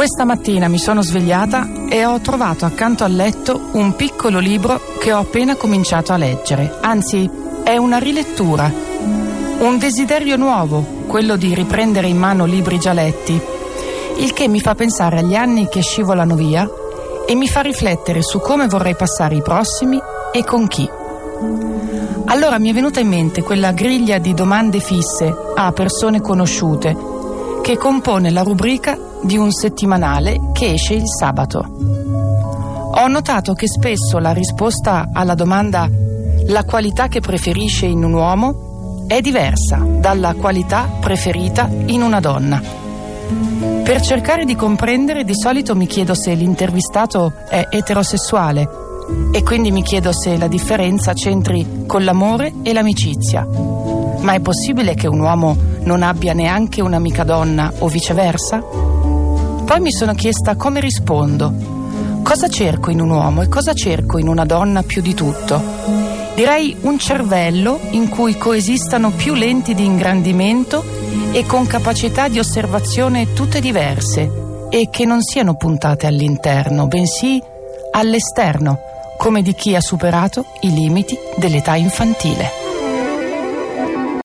Questa mattina mi sono svegliata e ho trovato accanto al letto un piccolo libro che ho appena cominciato a leggere. Anzi, è una rilettura. Un desiderio nuovo, quello di riprendere in mano libri già letti. Il che mi fa pensare agli anni che scivolano via e mi fa riflettere su come vorrei passare i prossimi e con chi. Allora mi è venuta in mente quella griglia di domande fisse a persone conosciute che compone la rubrica di un settimanale che esce il sabato. Ho notato che spesso la risposta alla domanda la qualità che preferisce in un uomo è diversa dalla qualità preferita in una donna. Per cercare di comprendere di solito mi chiedo se l'intervistato è eterosessuale e quindi mi chiedo se la differenza c'entri con l'amore e l'amicizia. Ma è possibile che un uomo non abbia neanche un'amica donna o viceversa? Poi mi sono chiesta come rispondo. Cosa cerco in un uomo e cosa cerco in una donna più di tutto? Direi un cervello in cui coesistano più lenti di ingrandimento e con capacità di osservazione tutte diverse e che non siano puntate all'interno, bensì all'esterno, come di chi ha superato i limiti dell'età infantile.